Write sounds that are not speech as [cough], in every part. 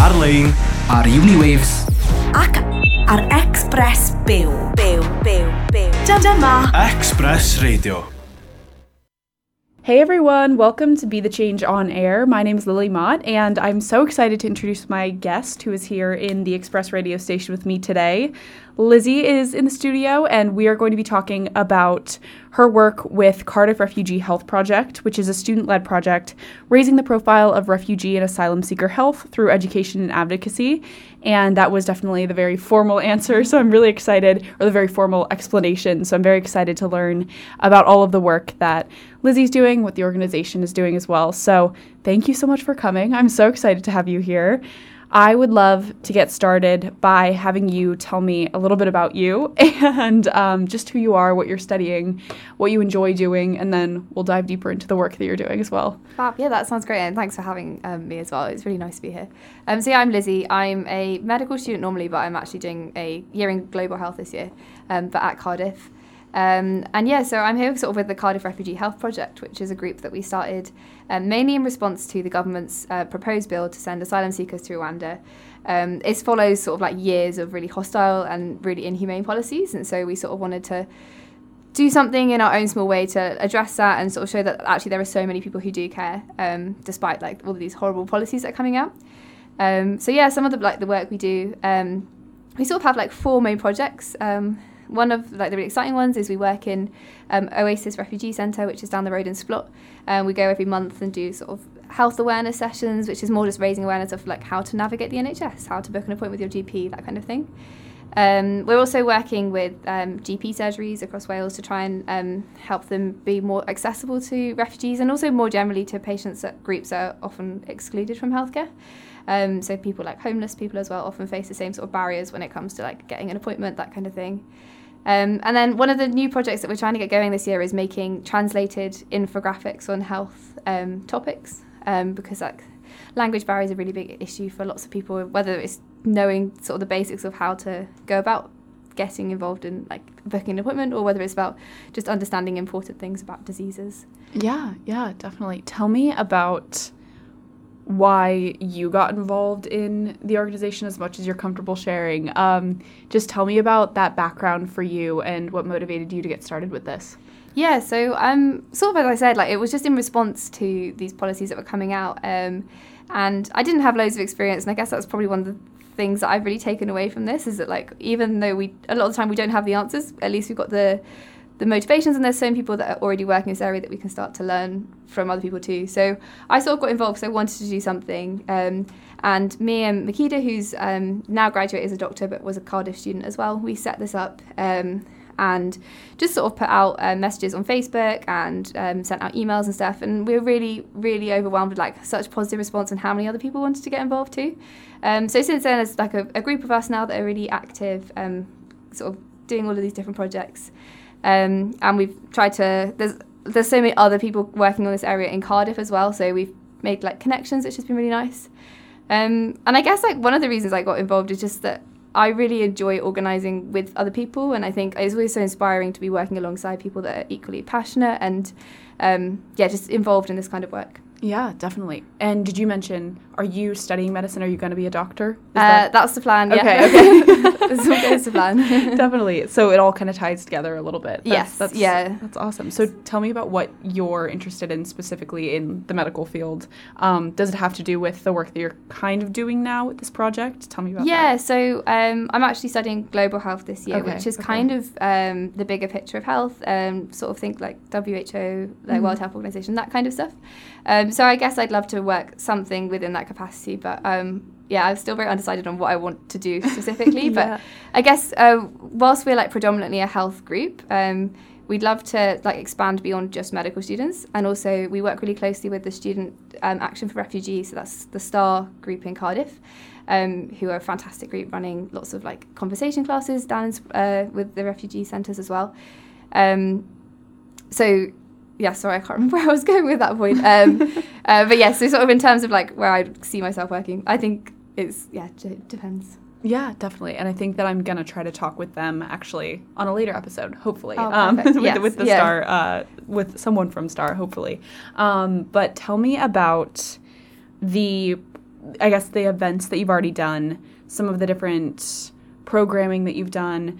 ar-lein, ar Uniwaves, ac ar Express Byw. Byw, byw, byw. Dyma Express Radio. Hey everyone, welcome to Be the Change on Air. My name is Lily Mott, and I'm so excited to introduce my guest who is here in the Xpress radio station with me today. Lizzie is in the studio, and we are going to be talking about her work with Cardiff Refugee Health Project, which is a student led project raising the profile of refugee and asylum seeker health through education and advocacy. And that was definitely the very formal [laughs] answer, so I'm really excited, or the very formal explanation. So I'm very excited to learn about all of the work that Lizzie's doing, what the organization is doing as well. So thank you so much for coming. I'm so excited to have you here. I would love to get started by having you tell me a little bit about you [laughs] and um, just who you are, what you're studying, what you enjoy doing, and then we'll dive deeper into the work that you're doing as well. Yeah, that sounds great, and thanks for having um, me as well. It's really nice to be here. Um, so yeah, I'm Lizzie. I'm a medical student normally, but I'm actually doing a year in global health this year, um, but at Cardiff. Um, and yeah, so I'm here sort of with the Cardiff Refugee Health Project, which is a group that we started um, mainly in response to the government's uh, proposed bill to send asylum seekers to Rwanda. Um, it follows sort of like years of really hostile and really inhumane policies, and so we sort of wanted to do something in our own small way to address that and sort of show that actually there are so many people who do care, um, despite like all of these horrible policies that are coming out. Um, so yeah, some of the like the work we do, um, we sort of have like four main projects. Um, one of like the really exciting ones is we work in um, Oasis Refugee Centre, which is down the road in Splott. Um, we go every month and do sort of health awareness sessions, which is more just raising awareness of like how to navigate the NHS, how to book an appointment with your GP, that kind of thing. Um, we're also working with um, GP surgeries across Wales to try and um, help them be more accessible to refugees and also more generally to patients that groups are often excluded from healthcare. Um, so people like homeless people as well often face the same sort of barriers when it comes to like getting an appointment, that kind of thing. Um, and then one of the new projects that we're trying to get going this year is making translated infographics on health um, topics um, because like language barriers are a really big issue for lots of people, whether it's knowing sort of the basics of how to go about getting involved in like booking an appointment or whether it's about just understanding important things about diseases. Yeah, yeah, definitely. Tell me about why you got involved in the organization as much as you're comfortable sharing. Um, just tell me about that background for you and what motivated you to get started with this. Yeah, so um, sort of as I said, like it was just in response to these policies that were coming out, um, and I didn't have loads of experience, and I guess that's probably one of the things that I've really taken away from this is that like even though we a lot of the time we don't have the answers, at least we've got the the motivations and there's so many people that are already working in this area that we can start to learn from other people too. So I sort of got involved because I wanted to do something. Um, and me and Makeda, who's um, now graduated as a doctor but was a Cardiff student as well, we set this up um, and just sort of put out uh, messages on Facebook and um, sent out emails and stuff. And we were really, really overwhelmed with like such positive response and how many other people wanted to get involved too. Um, so since then, there's like a, a, group of us now that are really active, um, sort of doing all of these different projects. Um, and we've tried to there's there's so many other people working on this area in Cardiff as well. So we've made like connections, which has been really nice. Um, and I guess like one of the reasons I got involved is just that I really enjoy organising with other people, and I think it's always so inspiring to be working alongside people that are equally passionate and um, yeah, just involved in this kind of work. Yeah, definitely. And did you mention, are you studying medicine? Are you going to be a doctor? Uh, that... That's the plan. Okay, yeah. okay. [laughs] this is the plan. [laughs] definitely. So it all kind of ties together a little bit. That's, yes. That's, yeah. That's awesome. So tell me about what you're interested in specifically in the medical field. Um, does it have to do with the work that you're kind of doing now with this project? Tell me about yeah, that. Yeah. So um, I'm actually studying global health this year, Okay, which is okay. kind of um, the bigger picture of health. Um, sort of think like WHO, like Mhm. World Health Organization, that kind of stuff. Um, so I guess I'd love to work something within that capacity, but um, yeah, I'm still very undecided on what I want to do [laughs] specifically. Yeah. But I guess uh, whilst we're like predominantly a health group, um, we'd love to like expand beyond just medical students, and also we work really closely with the Student um, Action for Refugees. So that's the STAR group in Cardiff. Um, who are a fantastic group running lots of like conversation classes down uh, with the refugee centres as well. Um, so yeah, sorry, I can't [laughs] remember where I was going with that point. Um, [laughs] uh, but yeah, so sort of in terms of like where I see myself working, I think it's yeah, it depends. Yeah, definitely. And I think that I'm gonna try to talk with them actually on a later episode, hopefully, Oh, um, [laughs] with, Yes, with the yeah. star, uh, with someone from Star, hopefully. Um, but tell me about the I guess the events that you've already done, some of the different programming that you've done.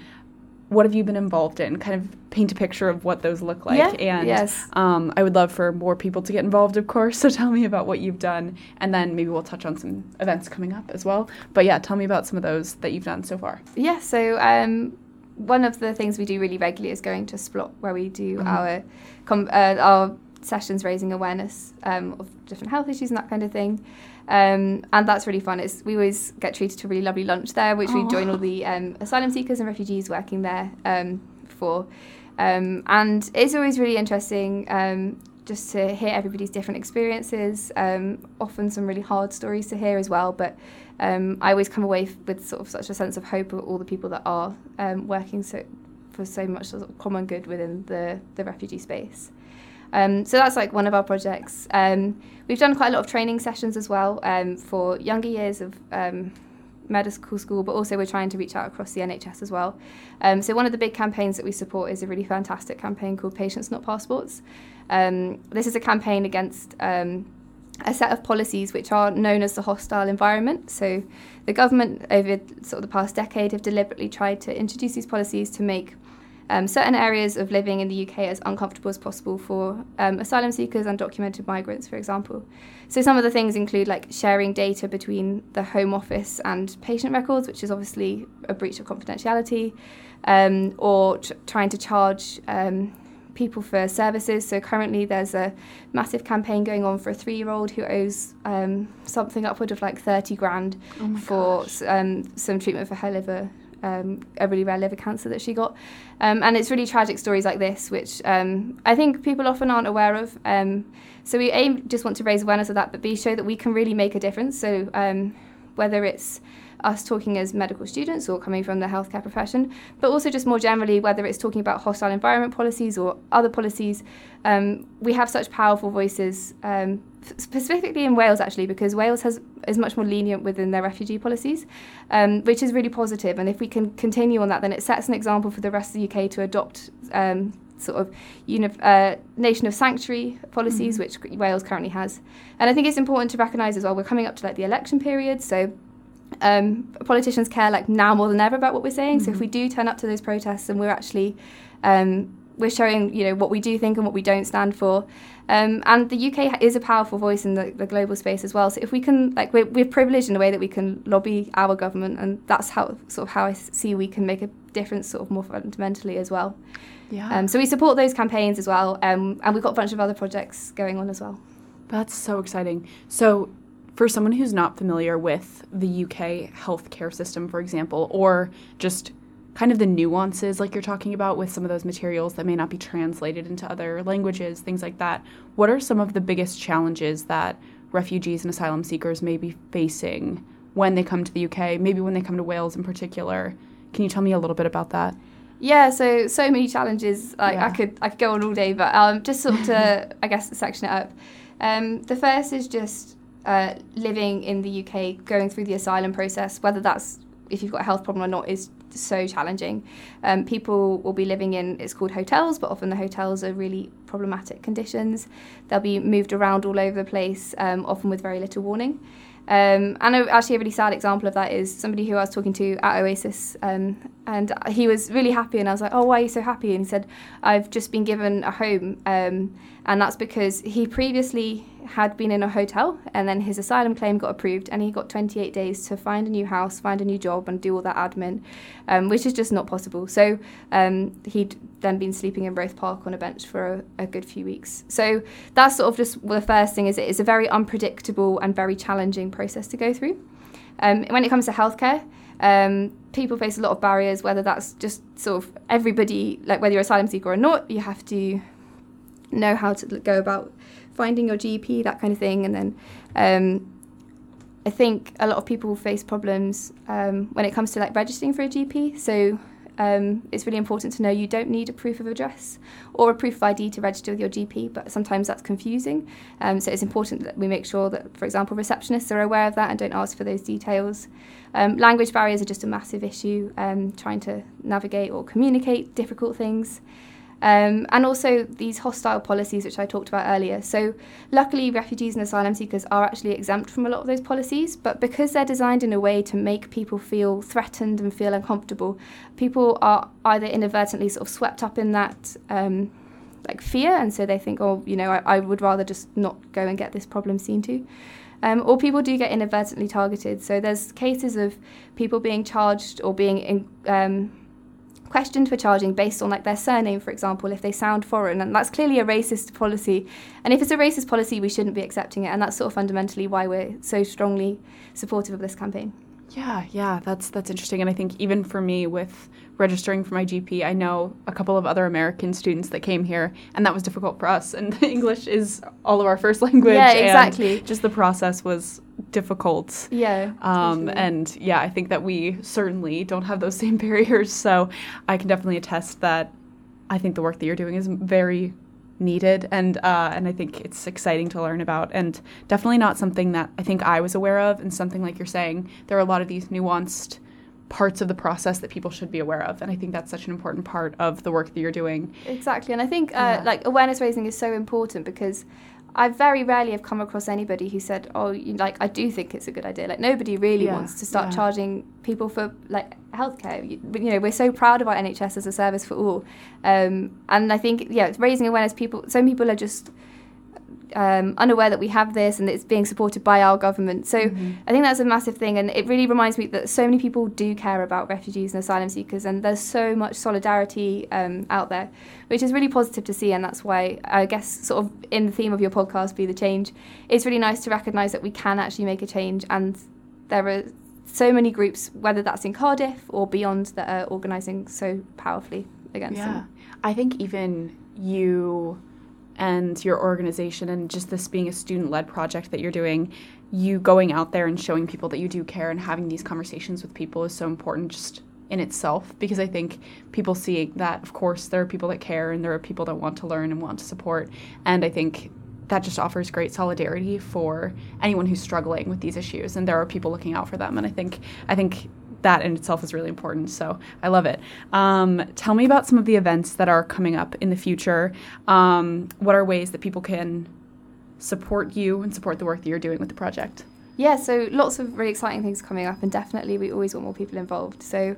What have you been involved in? Kind of paint a picture of what those look like. Yeah, and yes. um, I would love for more people to get involved, of course. [laughs] So tell me about what you've done, and then maybe we'll touch on some events coming up as well. But yeah, tell me about some of those that you've done so far. Yeah, so um, one of the things we do really regularly is going to Splott, where we do Mhm. our com- uh, our sessions raising awareness um, of different health issues and that kind of thing. Um, and that's really fun. It's, we always get treated to a really lovely lunch there, which we join all the um, asylum seekers and refugees working there um, for. Um, and it's always really interesting um, just to hear everybody's different experiences, um, often some really hard stories to hear as well. But um, I always come away with sort of such a sense of hope of all the people that are um, working so for so much sort of common good within the, the refugee space. Um, so that's like one of our projects. Um, we've done quite a lot of training sessions as well um, for younger years of um, medical school, but also we're trying to reach out across the NHS as well. Um, so one of the big campaigns that we support is a really fantastic campaign called Patients Not Passports. Um, this is a campaign against a set of policies which are known as the hostile environment. So the government over sort of the past decade have deliberately tried to introduce these policies to make um, certain areas of living in the UK as uncomfortable as possible for um, asylum seekers and documented migrants, for example. So some of the things include like sharing data between the Home Office and patient records, which is obviously a breach of confidentiality, um, or tr- trying to charge um, people for services. So currently there's a massive campaign going on for a three-year-old who owes um, something upward of like 30 grand Oh for um, some treatment for her liver, um, a really rare liver cancer that she got. Um, and it's really tragic stories like this, which um, I think people often aren't aware of. Um, so we aim just want to raise awareness of that, but B show that we can really make a difference. So um, whether it's us talking as medical students or coming from the healthcare profession, but also just more generally, whether it's talking about hostile environment policies or other policies, um, we have such powerful voices, um, specifically in Wales actually, because Wales has is much more lenient within their refugee policies, um, which is really positive. And if we can continue on that, then it sets an example for the rest of the UK to adopt. Um, sort of uni- uh, nation of sanctuary policies, which Wales currently has, and I think it's important to recognise as well. We're coming up to like the election period, so um, politicians care like now more than ever about what we're saying. So if we do turn up to those protests and we're actually um, we're showing you know what we do think and what we don't stand for. Um, and the UK is a powerful voice in the, the global space as well. So if we can like we're, we're privileged in a way that we can lobby our government, and that's how sort of how I see we can make a difference sort of more fundamentally as well. Yeah. Um, so we support those campaigns as well, um, and we've got a bunch of other projects going on as well. That's so exciting. So, for someone who's not familiar with the UK healthcare system, for example, or just kind of the nuances like you're talking about with some of those materials that may not be translated into other languages, things like that, what are some of the biggest challenges that refugees and asylum seekers may be facing when they come to the UK, maybe when they come to Wales in particular? Can you tell me a little bit about that? Yeah, so so many challenges. Like I could I could go on all day, but um, just sort of to [laughs] I guess section it up. Um, the first is just uh, living in the UK, going through the asylum process, whether that's if you've got a health problem or not, is so challenging. Um, people will be living in it's called hotels, but often the hotels are really problematic conditions. They'll be moved around all over the place, um, often with very little warning. Um, and a, actually, a really sad example of that is somebody who I was talking to at Oasis, um, and he was really happy. And I was like, "Oh, why are you so happy?" And he said, "I've just been given a home, um, and that's because he previously had been in a hotel, and then his asylum claim got approved, and he got 28 days to find a new house, find a new job, and do all that admin, um, which is just not possible. So um, he'd then been sleeping in Roath Park on a bench for a, a good few weeks. So that's sort of just the first thing is it is a very unpredictable and very challenging process to go through. Um, when it comes to healthcare, um, people face a lot of barriers, whether that's just sort of everybody, like whether you're asylum seeker or not, you have to know how to go about finding your GP, that kind of thing. And then um, I think a lot of people face problems um, when it comes to like registering for a GP. So um, it's really important to know you don't need a proof of address or a proof of ID to register with your GP, but sometimes that's confusing. Um, so it's important that we make sure that, for example, receptionists are aware of that and don't ask for those details. Um, language barriers are just a massive issue, um, trying to navigate or communicate difficult things. Um, and also these hostile policies, which I talked about earlier. So, luckily, refugees and asylum seekers are actually exempt from a lot of those policies, but because they're designed in a way to make people feel threatened and feel uncomfortable, people are either inadvertently sort of swept up in that. Um, like fear, and so they think, oh, you know, I, I would rather just not go and get this problem seen to. Um, or people do get inadvertently targeted. So there's cases of people being charged or being in, um, questioned for charging based on like their surname, for example, if they sound foreign, and that's clearly a racist policy. And if it's a racist policy, we shouldn't be accepting it, and that's sort of fundamentally why we're so strongly supportive of this campaign. Yeah, yeah, that's that's interesting, and I think even for me with registering for my GP, I know a couple of other American students that came here, and that was difficult for us. And [laughs] English is all of our first language. Yeah, exactly. just the process was difficult. Yeah. Um, totally. And yeah, I think that we certainly don't have those [laughs] same barriers. So I can definitely attest that I think the work that you're doing is very needed and uh, and I think it's exciting to learn about and definitely not something that I think I was aware of and something like you're saying there are a lot of these nuanced parts of the process that people should be aware of and i think that's such an important part of the work that you're doing exactly and i think uh, yeah. like awareness raising is so important because I very rarely have come across anybody who said, "Oh, you, like I do think it's a good idea." Like nobody really yeah, wants to start yeah. charging people for like healthcare. You, you, know, we're so proud of our NHS as a service for all, um, and I think yeah, raising awareness. People, some people are just um, unaware that we have this and it's being supported by our government. So mm-hmm. I think that's a massive thing, and it really reminds me that so many people do care about refugees and asylum seekers, and there's so much solidarity um, out there, which is really positive to see. And that's why I guess, sort of in the theme of your podcast, "Be the Change," it's really nice to recognise that we can actually make a change, and there are so many groups, whether that's in Cardiff or beyond, that are organising so powerfully against yeah. them. I think even you and your organization and just this being a student led project that you're doing, you going out there and showing people that you do care and having these conversations with people is so important just in itself because I think people see that, of course, there are people that care and there are people that want to learn and want to support. And I think that just offers great solidarity for anyone who's struggling with these issues and there are people looking out for them and i think i think that in itself is really important. So I love it. Um, tell me about some of the events that are coming up in the future. Um, what are ways that people can support you and support the work that you're doing with the project? Yeah, so lots of really exciting things coming up, and definitely we always want more people involved. So,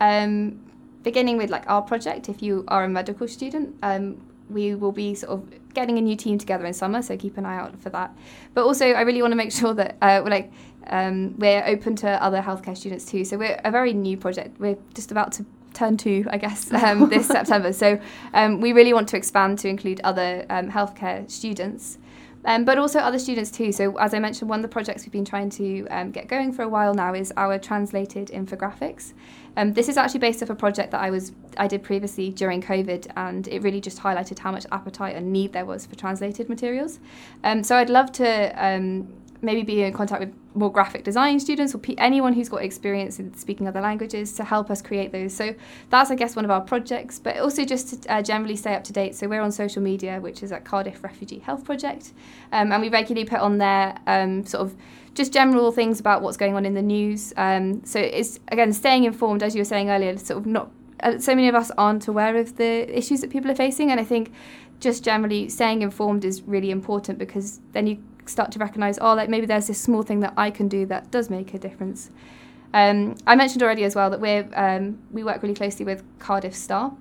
um, beginning with like our project, if you are a medical student, um, we will be sort of getting a new team together in summer, so keep an eye out for that. But also, I really want to make [laughs] sure that uh, we're like um, we're open to other healthcare students too. So we're a very new project. We're just about to turn two, I guess, [laughs] um, this September. So um, we really want to expand to include other um, healthcare students. Um, but also other students too. So, as I mentioned, one of the projects we've been trying to um, get going for a while now is our translated infographics. Um, this is actually based off a project that I was I did previously during COVID, and it really just highlighted how much appetite and need there was for translated materials. Um, so, I'd love to um, maybe be in contact with more graphic design students or anyone who's got experience in speaking other languages to help us create those. So that's, I guess, one of our projects, but also just to uh, generally stay up to date. So we're on social media, which is at Cardiff Refugee Health Project, um, and we regularly put on there um, sort of just general things about what's going on in the news. Um, so it's again staying informed, as you were saying earlier, sort of not. Uh, so many of us aren't aware of the issues that people are facing, and I think just generally staying informed is really important because then you start to recognise, oh, like maybe there's this small thing that I can do that does make a difference. Um, I mentioned already as well that we're um, we work really closely with Cardiff Star.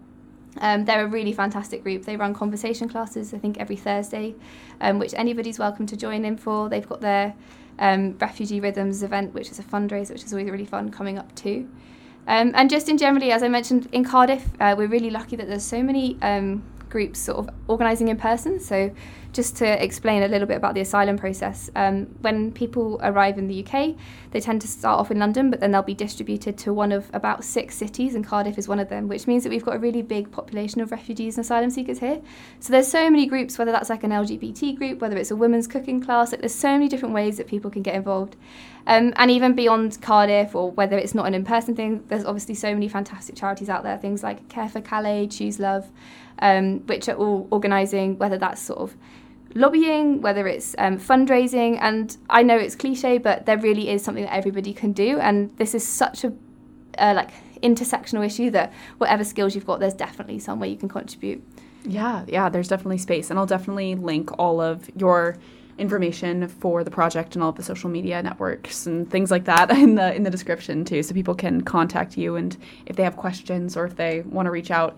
Um, they're a really fantastic group. They run conversation classes, I think, every Thursday, um, which anybody's welcome to join in for. They've got their um, Refugee Rhythms event, which is a fundraiser, which is always really fun, coming up too. Um, and just in generally, as I mentioned, in Cardiff, uh, we're really lucky that there's so many groups sort of organising in person. So just to explain a little bit about the asylum process, um, when people arrive in the UK, they tend to start off in London, but then they'll be distributed to one of about six cities, and Cardiff is one of them, which means that we've got a really big population of refugees and asylum seekers here. So there's so many groups, whether that's like an LGBT group, whether it's a women's cooking class, like there's so many different ways that people can get involved. Um, and even beyond Cardiff, or whether it's not an in person thing, there's obviously so many fantastic charities out there, things like Care for Calais, Choose Love, um, which are all organising, whether that's sort of lobbying, whether it's um, fundraising. And I know it's cliche, but there really is something that everybody can do. And this is such a uh, like intersectional issue that whatever skills you've got, there's definitely some way you can contribute. Yeah, yeah, there's definitely space. And I'll definitely link all of your information for the project and all of the social media networks and things like that [laughs] in the in the description too so people can contact you and if they have questions or if they want to reach out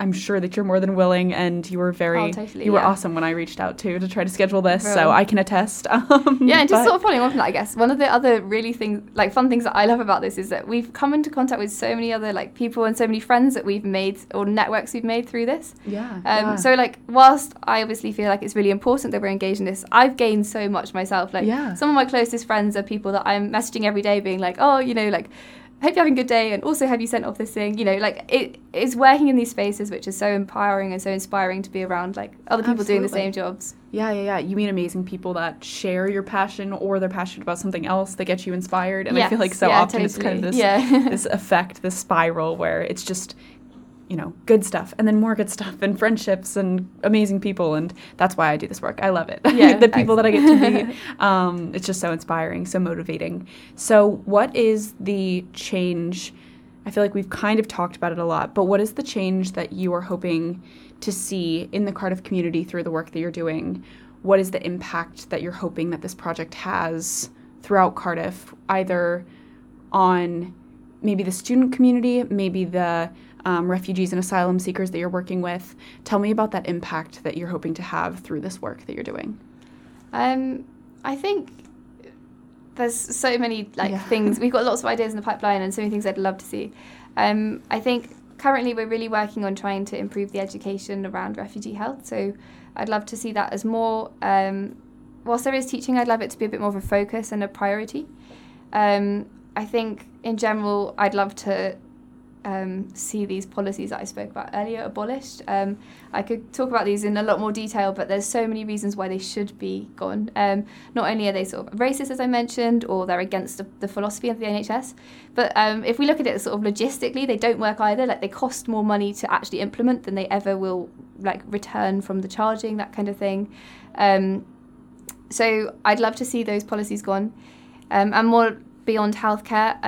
I'm sure that you're more than willing, and you were very, oh, totally, you were yeah. awesome when I reached out to to try to schedule this. So I can attest. [laughs] Um, yeah, and just sort of following on from that, I guess one of the other really things, like fun things that I love about this is that we've come into contact with so many other like people and so many friends that we've made or networks we've made through this. Yeah. Um, yeah. So like, whilst I obviously feel like it's really important that we're engaged in this, I've gained so much myself. Like, yeah. some of my closest friends are people that I'm messaging every day, being like, oh, you know, like hope you're having a good day and also have you sent off this thing you know like it is working in these spaces which is so empowering and so inspiring to be around like other people Absolutely. doing the same jobs yeah yeah yeah you meet amazing people that share your passion or they're passionate about something else that gets you inspired and yes. i feel like so yeah, often totally. it's kind of this yeah. [laughs] this effect this spiral where it's just you know, good stuff and then more good stuff and friendships and amazing people. And that's why I do this work. I love it. Yeah, [laughs] the people that I get to meet. [laughs] Um, it's just so inspiring, so motivating. So, what is the change? I feel like we've kind of talked about it a lot, but what is the change that you are hoping to see in the Cardiff community through the work that you're doing? What is the impact that you're hoping that this project has throughout Cardiff, either on maybe the student community, maybe the um, refugees and asylum seekers that you're working with. Tell me about that impact that you're hoping to have through this work that you're doing. Um, I think there's so many like Yeah. things. [laughs] We've got lots of ideas in the pipeline and so many things I'd love to see. Um, I think currently we're really working on trying to improve the education around refugee health. So I'd love to see that as more. Um, whilst there is teaching, I'd love it to be a bit more of a focus and a priority. Um, I think in general, I'd love to um, see these policies that I spoke about earlier abolished. Um, I could talk about these in a lot more detail, but there's so many reasons why they should be gone. Um, not only are they sort of racist, as I mentioned, or they're against the, the philosophy of the NHS, but um, if we look at it sort of logistically, they don't work either. Like they cost more money to actually implement than they ever will like return from the charging, that kind of thing. Um, so I'd love to see those policies gone. Um, and more beyond healthcare,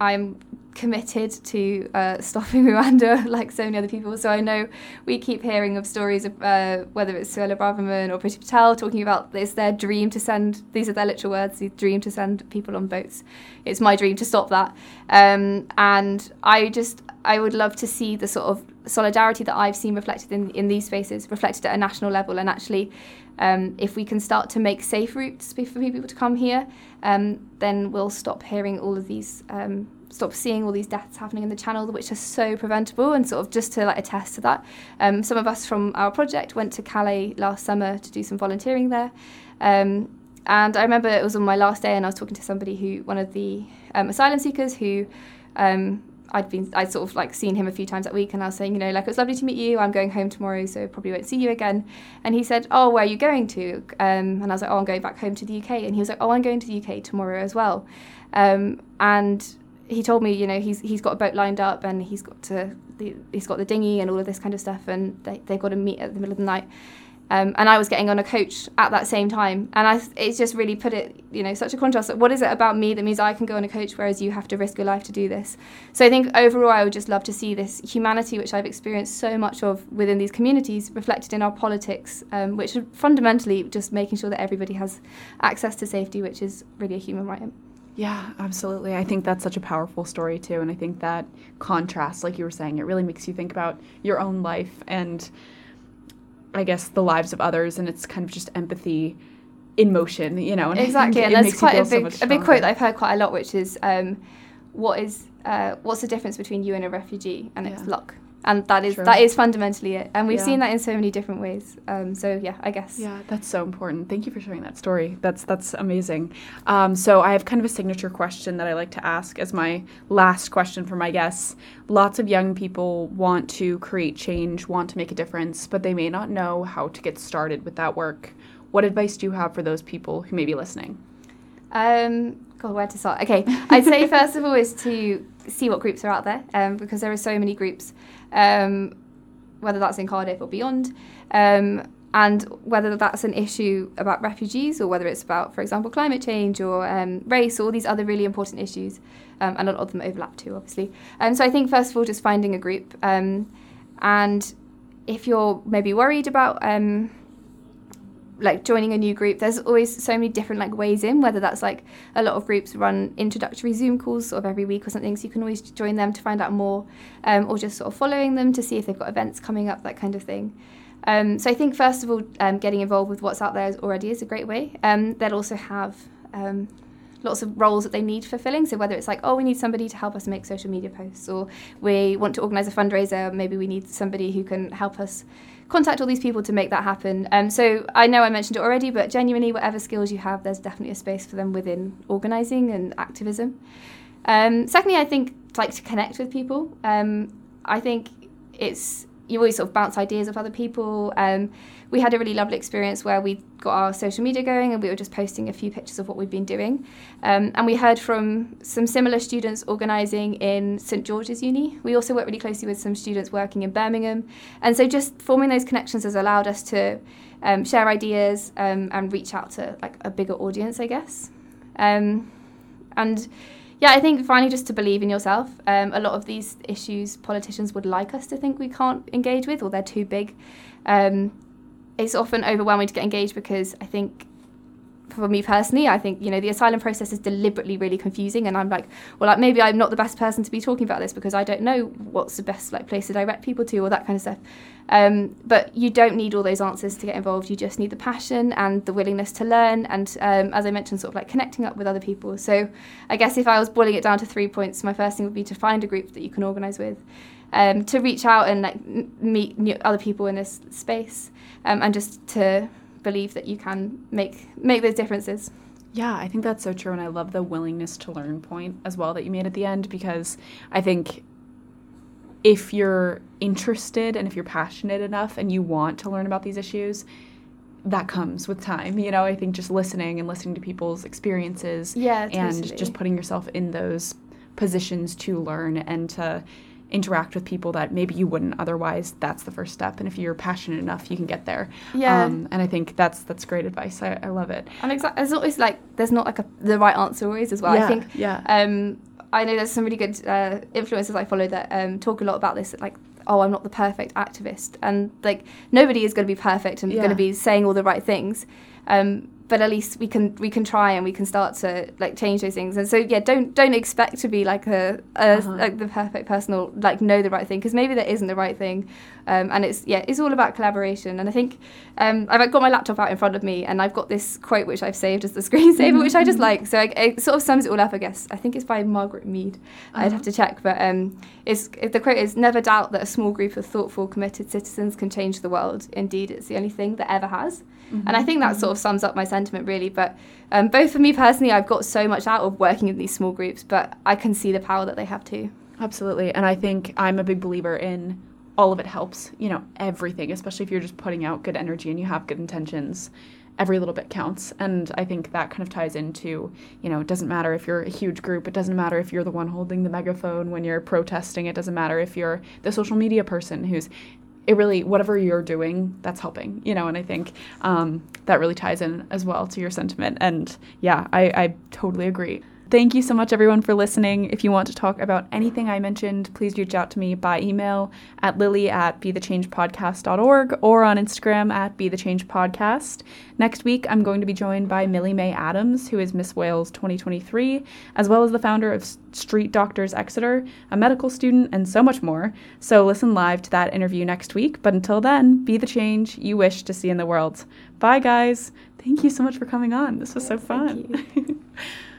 I'm committed to uh, stopping [laughs] Rwanda like so many other people. So I know we keep hearing of stories of uh, whether it's Suella Braverman or Priti Patel talking about it's their dream to send, these are their literal words, the dream to send people on boats. It's my dream to stop that. Um, and I just, I would love to see the sort of solidarity that I've seen reflected in, in these spaces, reflected at a national level. And actually, um, if we can start to make safe routes for people to come here, um, then we'll stop hearing all of these um, stop seeing all these deaths happening in the channel, which are so preventable. And sort of just to like attest to that, um, some of us from our project went to Calais last summer to do some volunteering there. Um, and I remember it was on my last day, and I was talking to somebody who, one of the um, asylum seekers who. Um, I'd been, I'd sort of like seen him a few times that week, and I was saying, you know, like it was lovely to meet you. I'm going home tomorrow, so probably won't see you again. And he said, oh, where are you going to? Um, and I was like, oh, I'm going back home to the UK. And he was like, oh, I'm going to the UK tomorrow as well. Um, and he told me, you know, he's he's got a boat lined up and he's got to the, he's got the dinghy and all of this kind of stuff, and they they've got to meet at the middle of the night. Um, and I was getting on a coach at that same time, and I it's just really put it, you know, such a contrast. What is it about me that means I can go on a coach, whereas you have to risk your life to do this? So I think overall, I would just love to see this humanity, which I've experienced so much of within these communities, reflected in our politics, um, which are fundamentally just making sure that everybody has access to safety, which is really a human right. Yeah, absolutely. I think that's such a powerful story too, and I think that contrast, like you were saying, it really makes you think about your own life and I guess the lives of others, and it's kind of just empathy in motion, you know. And exactly, and that's quite a big so a big quote that I've heard quite a lot, which is, um, "What is uh, what's the difference between you and a refugee? And yeah. it's luck." And that is True. that is fundamentally it. And we've yeah. seen that in so many different ways. Um, so yeah i guess. Yeah that's so important. Thank you for sharing that story. That's that's amazing. Um, so i have kind of a signature question that i like to ask as my last question for my guests. Lots of young people want to create change want to make a difference but they may not know how to get started with that work. What advice do you have for those people who may be listening? Um, God, where to start? Okay, I'd say [laughs] first of all is to see what groups are out there um, because there are so many groups, um, whether that's in Cardiff or beyond, um, and whether that's an issue about refugees or whether it's about, for example, climate change or um, race or all these other really important issues, um, and a lot of them overlap too, obviously. Um, so I think first of all, just finding a group and if you're maybe worried about like joining a new group there's always so many different like ways in whether that's like a lot of groups run introductory zoom calls sort of every week or something so you can always join them to find out more um, or just sort of following them to see if they've got events coming up that kind of thing. Um, so i think first of all um, getting involved with what's out there already is a great way. Um, they'll also have um, lots of roles that they need fulfilling. So whether it's like, oh, we need somebody to help us make social media posts, or we want to organise a fundraiser, maybe we need somebody who can help us contact all these people to make that happen. Um, so I know I mentioned it already, but genuinely, whatever skills you have, there's definitely a space for them within organising and activism. Um, secondly, I think like to connect with people. Um, I think it's you always sort of bounce ideas off other people. Um, we had a really lovely experience where we got our social media going and we were just posting a few pictures of what we've been doing. Um, and we heard from some similar students organising in St George's Uni. We also work really closely with some students working in Birmingham. And so just forming those connections has allowed us to um, share ideas um, and reach out to like a bigger audience, I guess. Um, and yeah, I think finally just to believe in yourself. Um, a lot of these issues politicians would like us to think we can't engage with or they're too big. Um, it's often overwhelming to get engaged because I think for me personally, I think you know the asylum process is deliberately really confusing, and I'm like, well, like maybe I'm not the best person to be talking about this because I don't know what's the best like place to direct people to or that kind of stuff. Um, but you don't need all those answers to get involved. You just need the passion and the willingness to learn, and um, as I mentioned, sort of like connecting up with other people. So I guess if I was boiling it down to three points, my first thing would be to find a group that you can organise with. Um, to reach out and like meet other people in this space, um, and just to believe that you can make make those differences. Yeah, I think that's so true, and I love the willingness to learn point as well that you made at the end because I think if you're interested and if you're passionate enough and you want to learn about these issues, that comes with time. You know, I think just listening and listening to people's experiences yeah, and just putting yourself in those positions to learn and to interact with people that maybe you wouldn't otherwise that's the first step and if you're passionate enough you can get there Yeah. um, and i think that's that's great advice i, I love it And exactly, there's always like there's not like a, the right answer always as well. yeah, I think yeah um, I know there's some really good uh, influencers I follow that um, talk a lot about this. Like, oh, I'm not the perfect activist, and like nobody is going to be perfect and Yeah. going to be saying all the right things. Um, but at least we can we can try and we can start to like change those things. And so yeah, don't don't expect to be like a, a Uh-huh. like the perfect person or like know the right thing because maybe there isn't the right thing. Um, and it's yeah, it's all about collaboration. And I think um, I've got my laptop out in front of me and I've got this quote which I've saved as the [laughs] screensaver, which I just [laughs] like. So I, it sort of sums it all up, I guess. I think it's by Margaret Mead. I'd have to check, but um, it's the quote is never doubt that a small group of thoughtful, committed citizens can change the world. Indeed, it's the only thing that ever has. And I think that sort of sums up my sentiment really. But um, both for me personally, I've got so much out of working in these small groups, but I can see the power that they have too. Absolutely. And I think I'm a big believer in all of it helps, you know, everything, especially if you're just putting out good energy and you have good intentions. Every little bit counts. And I think that kind of ties into, you know, it doesn't matter if you're a huge group, it doesn't matter if you're the one holding the megaphone when you're protesting, it doesn't matter if you're the social media person who's it really whatever you're doing that's helping you know and i think um, that really ties in as well to your sentiment. And yeah I, I totally agree thank you so much everyone for listening. If you want to talk about anything i mentioned please reach out to me by email at lily at bethechangepodcast.org or on instagram at bethechangepodcast next week i'm going to be joined by millie mae adams who is miss wales 2023 as well as the founder of street doctors exeter a medical student and so much more. So listen live to that interview next week. But until then be the change you wish to see in the world. Bye guys. Thank you so much for coming on. This was so fun [laughs]